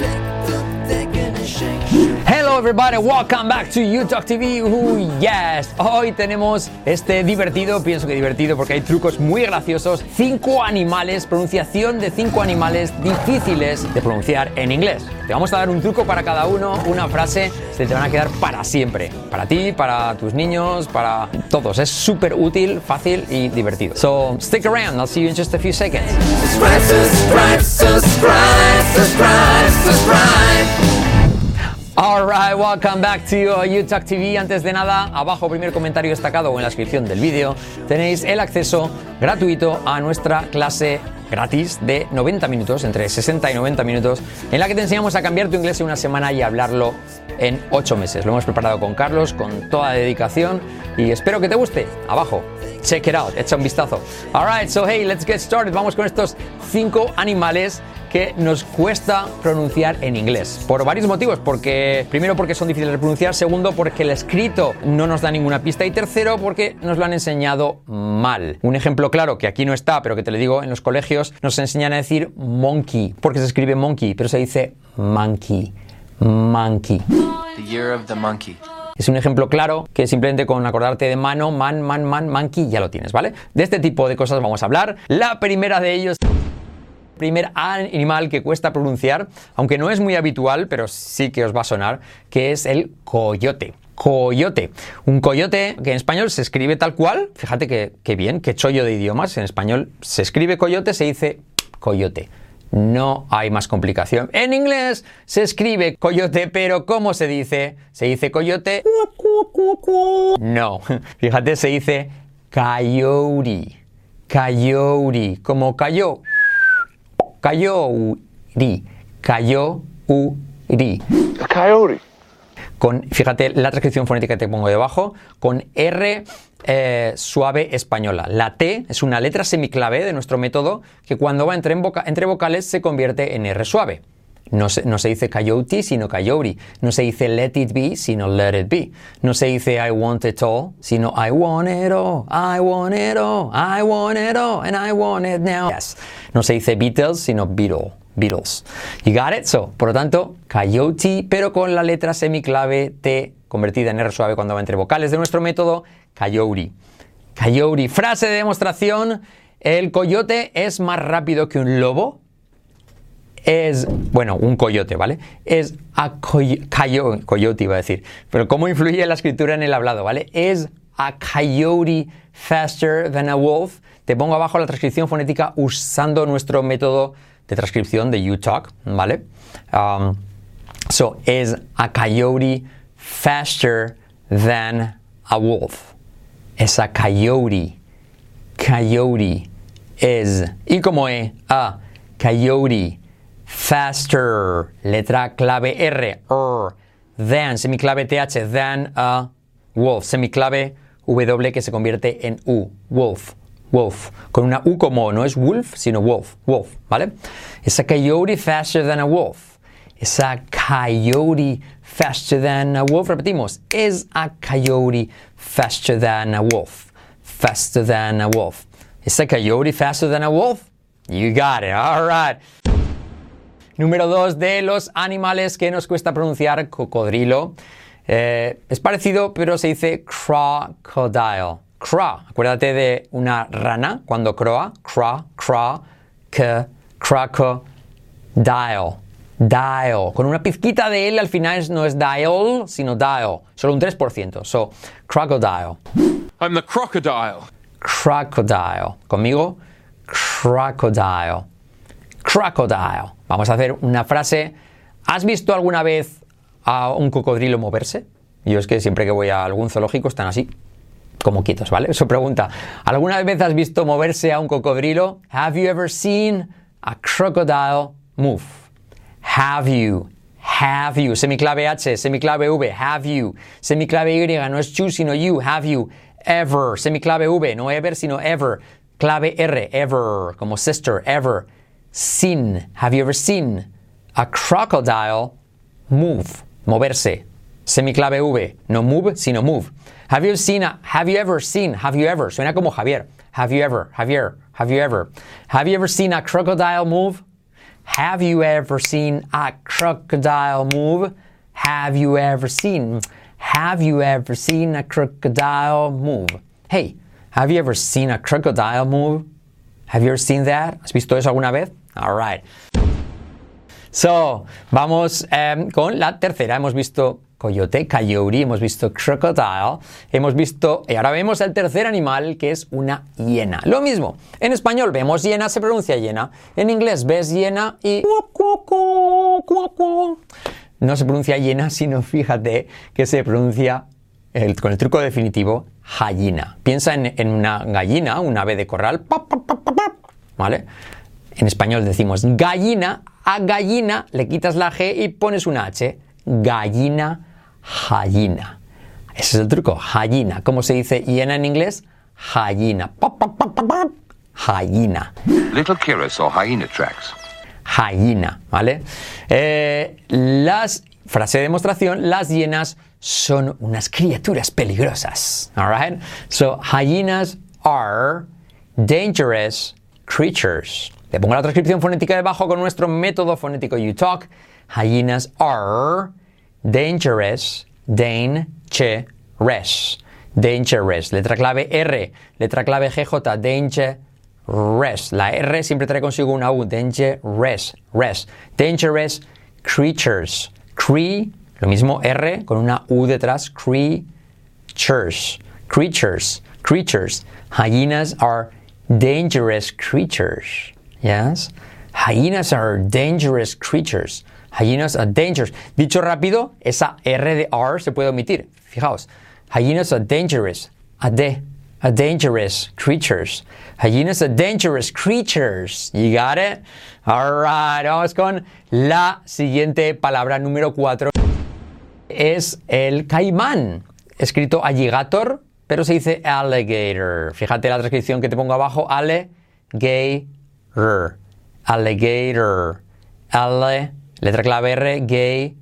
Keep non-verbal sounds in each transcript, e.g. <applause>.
Big everybody, welcome back to YouTalk TV. Ooh, yes. Hoy tenemos este divertido, pienso que divertido porque hay trucos muy graciosos. Cinco animales, pronunciación de cinco animales difíciles de pronunciar en inglés. Te vamos a dar un truco para cada uno, una frase, se te van a quedar para siempre. Para ti, para tus niños, para todos. Es súper útil, fácil y divertido. So stick around, I'll see you in just a few seconds. Subscribe, subscribe, subscribe, subscribe, subscribe. Alright, welcome back to YouTalk TV. Antes de nada, abajo primer comentario destacado o en la descripción del vídeo tenéis el acceso gratuito a nuestra clase gratis de 90 minutos, entre 60 y 90 minutos, en la que te enseñamos a cambiar tu inglés en una semana y hablarlo en 8 meses. Lo hemos preparado con Carlos, con toda dedicación y espero que te guste. Abajo, check it out, echa un vistazo. Alright, so hey, let's get started. Vamos con estos 5 animales que nos cuesta pronunciar en inglés. Por varios motivos. Porque, primero, porque son difíciles de pronunciar. Segundo, porque el escrito no nos da ninguna pista. Y tercero, porque nos lo han enseñado mal. Un ejemplo claro, que aquí no está, pero que te lo digo, en los colegios nos enseñan a decir monkey. Porque se escribe monkey, pero se dice monkey. Monkey. The year of the monkey. Es un ejemplo claro que simplemente con acordarte de mano, man, man, man, monkey, ya lo tienes, ¿vale? De este tipo de cosas vamos a hablar. La primera de ellos primer animal que cuesta pronunciar, aunque no es muy habitual, pero sí que os va a sonar, que es el coyote. Coyote. Un coyote que en español se escribe tal cual, fíjate que, bien, que chollo de idiomas, en español se escribe coyote, se dice coyote. No hay más complicación. En inglés se escribe coyote, pero ¿cómo se dice? ¿Se dice coyote? No. Fíjate, se dice coyote. Coyote. Como cayó Coyote. Coyote. Coyote. Con, fíjate la transcripción fonética que te pongo debajo, con R eh, suave española. La T es una letra semiclave de nuestro método que cuando va entre, entre vocales se convierte en R suave. No se, no se, dice coyote, sino coyote. No se dice let it be, sino let it be. No se dice I want it all, sino I want it all, I want it all, I want it all, and I want it now. Yes. No se dice Beatles, sino Beatle. Beatles. You got it? So, por lo tanto, coyote, pero con la letra semiclave T convertida en R suave cuando va entre vocales de nuestro método, coyote. Coyote. Frase de demostración. El coyote es más rápido que un lobo es, bueno, un coyote, ¿vale? Es a coyote, iba a decir. Pero ¿cómo influye la escritura en el hablado, ¿vale? Es a coyote faster than a wolf. Te pongo abajo la transcripción fonética usando nuestro método de transcripción de UTalk, ¿vale? Um, so, es a coyote faster than a wolf. Es a coyote. Coyote es. Y como E, a coyote faster, letra clave R, than, semiclave TH, than a wolf, semiclave W que se convierte en U, wolf, wolf, con una U como no es wolf, sino wolf, wolf, ¿vale? Es a coyote faster than a wolf. Es a coyote faster than a wolf. Repetimos, is a coyote faster than a wolf. Faster than a wolf. Is a coyote faster than a wolf? You got it. All right. Número dos de los animales que nos cuesta pronunciar, cocodrilo. Eh, es parecido, pero se dice crocodile. Craw, acuérdate de una rana cuando croa. Craw, craw, que, crocodile. Dial. Con una pizquita de L al final no es dial, sino dial. Solo un 3%. So, crocodile. I'm the crocodile. Crocodile. Conmigo, crocodile. Crocodile. Vamos a hacer una frase. ¿Has visto alguna vez a un cocodrilo moverse? Yo es que siempre que voy a algún zoológico están así, como quietos, ¿vale? Eso pregunta. ¿Alguna vez has visto moverse a un cocodrilo? Have you ever seen a crocodile move? Have you? Have you? Semiclave H, semiclave V, have you? Semiclave Y, no es you, sino you, have you? Ever. Semiclave V, no ever, sino ever. Clave R, ever, como sister, ever seen. Have you ever seen a crocodile move? Moverse. Semiclave V. No move, sino move. Have you seen a, have you ever seen, have you ever, suena como Javier. Have you ever, Javier, have you ever, have you ever seen a crocodile move? Have you ever seen a crocodile move? Have you ever seen? Have you ever seen a crocodile move? Hey, have you ever seen a crocodile move? Have you ever seen that? ¿Has visto eso alguna vez? All right. So, vamos em, con la tercera. Hemos visto coyote, coyote, hemos visto crocodile, hemos visto, y ahora vemos el tercer animal que es una hiena. Lo mismo, en español vemos hiena, se pronuncia hiena, en inglés ves hiena y no se pronuncia hiena, sino fíjate que se pronuncia con el truco definitivo gallina. Piensa en, en una gallina, un ave de corral, ¿vale? En español decimos gallina, a gallina le quitas la G y pones una H. Gallina, gallina. Ese es el truco, gallina. ¿Cómo se dice hiena en inglés? Gallina. Gallina. Little Kira saw hyena tracks. Hyena, ¿vale? Eh, las, frase de demostración, las hienas son unas criaturas peligrosas. Alright? So, hyenas are dangerous creatures. Te pongo la transcripción fonética debajo con nuestro método fonético UTalk. Hyenas are dangerous, dangerous, dangerous. Letra clave R, letra clave GJ, dangerous. La R siempre trae consigo una U, dangerous, res. Dangerous creatures. Cre, lo mismo R con una U detrás, creatures, creatures, creatures. Hyenas are dangerous creatures. Yes? Hyenas are dangerous creatures. Hyenas are dangerous. Dicho rápido, esa R de R se puede omitir. Fijaos. Hyenas are dangerous. A D. A dangerous creatures. Hyenas are dangerous creatures. You got it? Alright, vamos con la siguiente palabra número 4 es el caimán, escrito alligator, pero se dice alligator. Fíjate la transcripción que te pongo abajo, alligator, alligator, L, letra clave R, gay,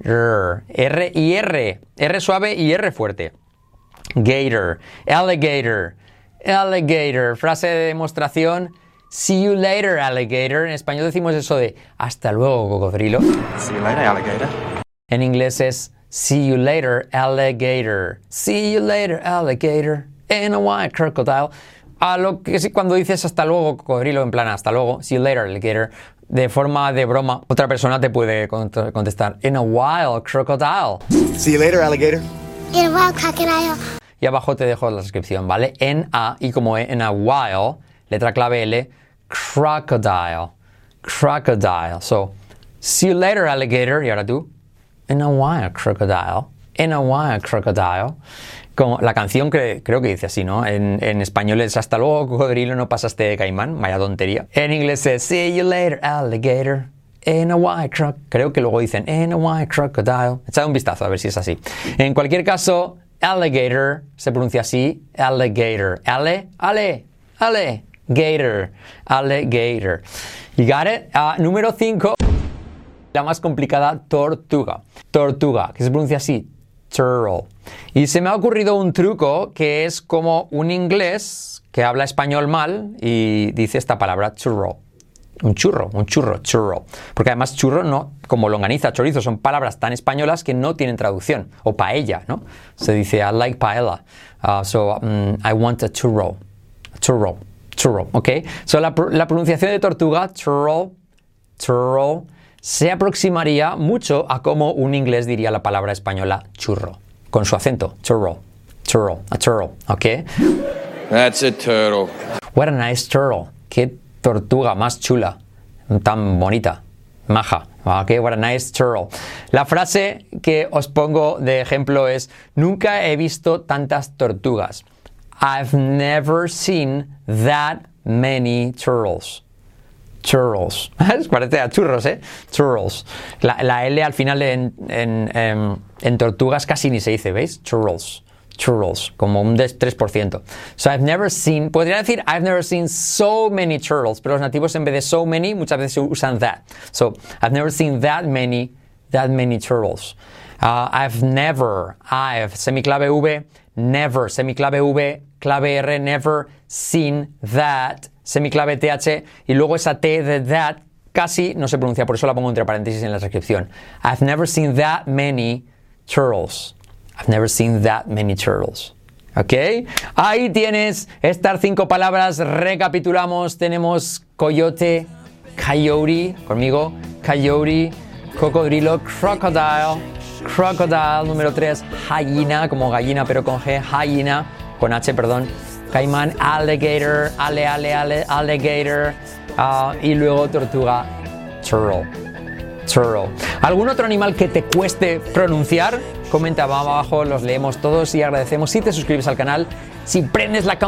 R y R, R suave y R fuerte. Gator, alligator, alligator, frase de demostración. See you later, alligator. En español decimos eso de hasta luego, cocodrilo. See you later, alligator. En inglés es see you later, alligator. See you later, alligator. In a white crocodile. A lo que sí, cuando dices hasta luego, cocodrilo, en plan hasta luego, see you later, alligator, de forma de broma, otra persona te puede cont- contestar, in a while, crocodile. See you later, alligator. In a wild crocodile. Y abajo te dejo la descripción, ¿vale? En a y como en a while, letra clave L, crocodile. Crocodile. So, see you later, alligator. Y ahora tú, in a while, crocodile. In a while, crocodile. Como la canción que creo que dice así, ¿no? En, español es hasta luego, cocodrilo, no pasaste de caimán. Vaya tontería. En inglés es see you later, alligator. In a white croc. Creo que luego dicen in a white crocodile. Echad un vistazo a ver si es así. En cualquier caso, alligator se pronuncia así, alligator. Ale, ale, ale, gator, alligator. You got it? Ah, número 5, la más complicada, tortuga. Tortuga, que se pronuncia así, Y se me ha ocurrido un truco que es como un inglés que habla español mal y dice esta palabra churro. Un churro, un churro, churro. Porque además churro no, como longaniza, chorizo, son palabras tan españolas que no tienen traducción. O paella, ¿no? Se dice I like paella. Uh, so mm, I want a churro. Churro, churro, ¿ok? So la, la pronunciación de tortuga, churro, churro, se aproximaría mucho a como un inglés diría la palabra española churro, con su acento, churro, churro, a churro, ¿ok? That's a turtle. What a nice turtle. Qué tortuga más chula. Tan bonita. Maja. Ok, what a nice turtle. La frase que os pongo de ejemplo es: Nunca he visto tantas tortugas. I've never seen that many turtles. Turtles. <laughs> Parece a churros, ¿eh? Turtles. La, L al final en, en, em, en tortugas casi ni se dice, ¿veis? Turtles. Turtles, como un des- 3%. So I've never seen, podría decir I've never seen so many turtles, pero los nativos en vez de so many muchas veces usan that. So I've never seen that many, that many turtles. Uh, I've never, I've, semiclave V, never, semiclave V, clave R, never seen that, semiclave TH, y luego esa T de that casi no se pronuncia, por eso la pongo entre paréntesis en la transcripción. I've never seen that many turtles. I've never seen that many turtles. ¿Ok? Ahí tienes estas cinco palabras. Recapitulamos. Tenemos coyote, coyote, conmigo, coyote, cocodrilo, crocodile, crocodile. Número tres, hyena, como gallina pero con G, hyena, con H, perdón. Caimán, alligator, ale, ale, ale, alligator. ah, y luego tortuga, turtle. Turtle. ¿Algún otro animal que te cueste pronunciar? Comenta abajo, los leemos todos y agradecemos si te suscribes al canal, si prendes la campanita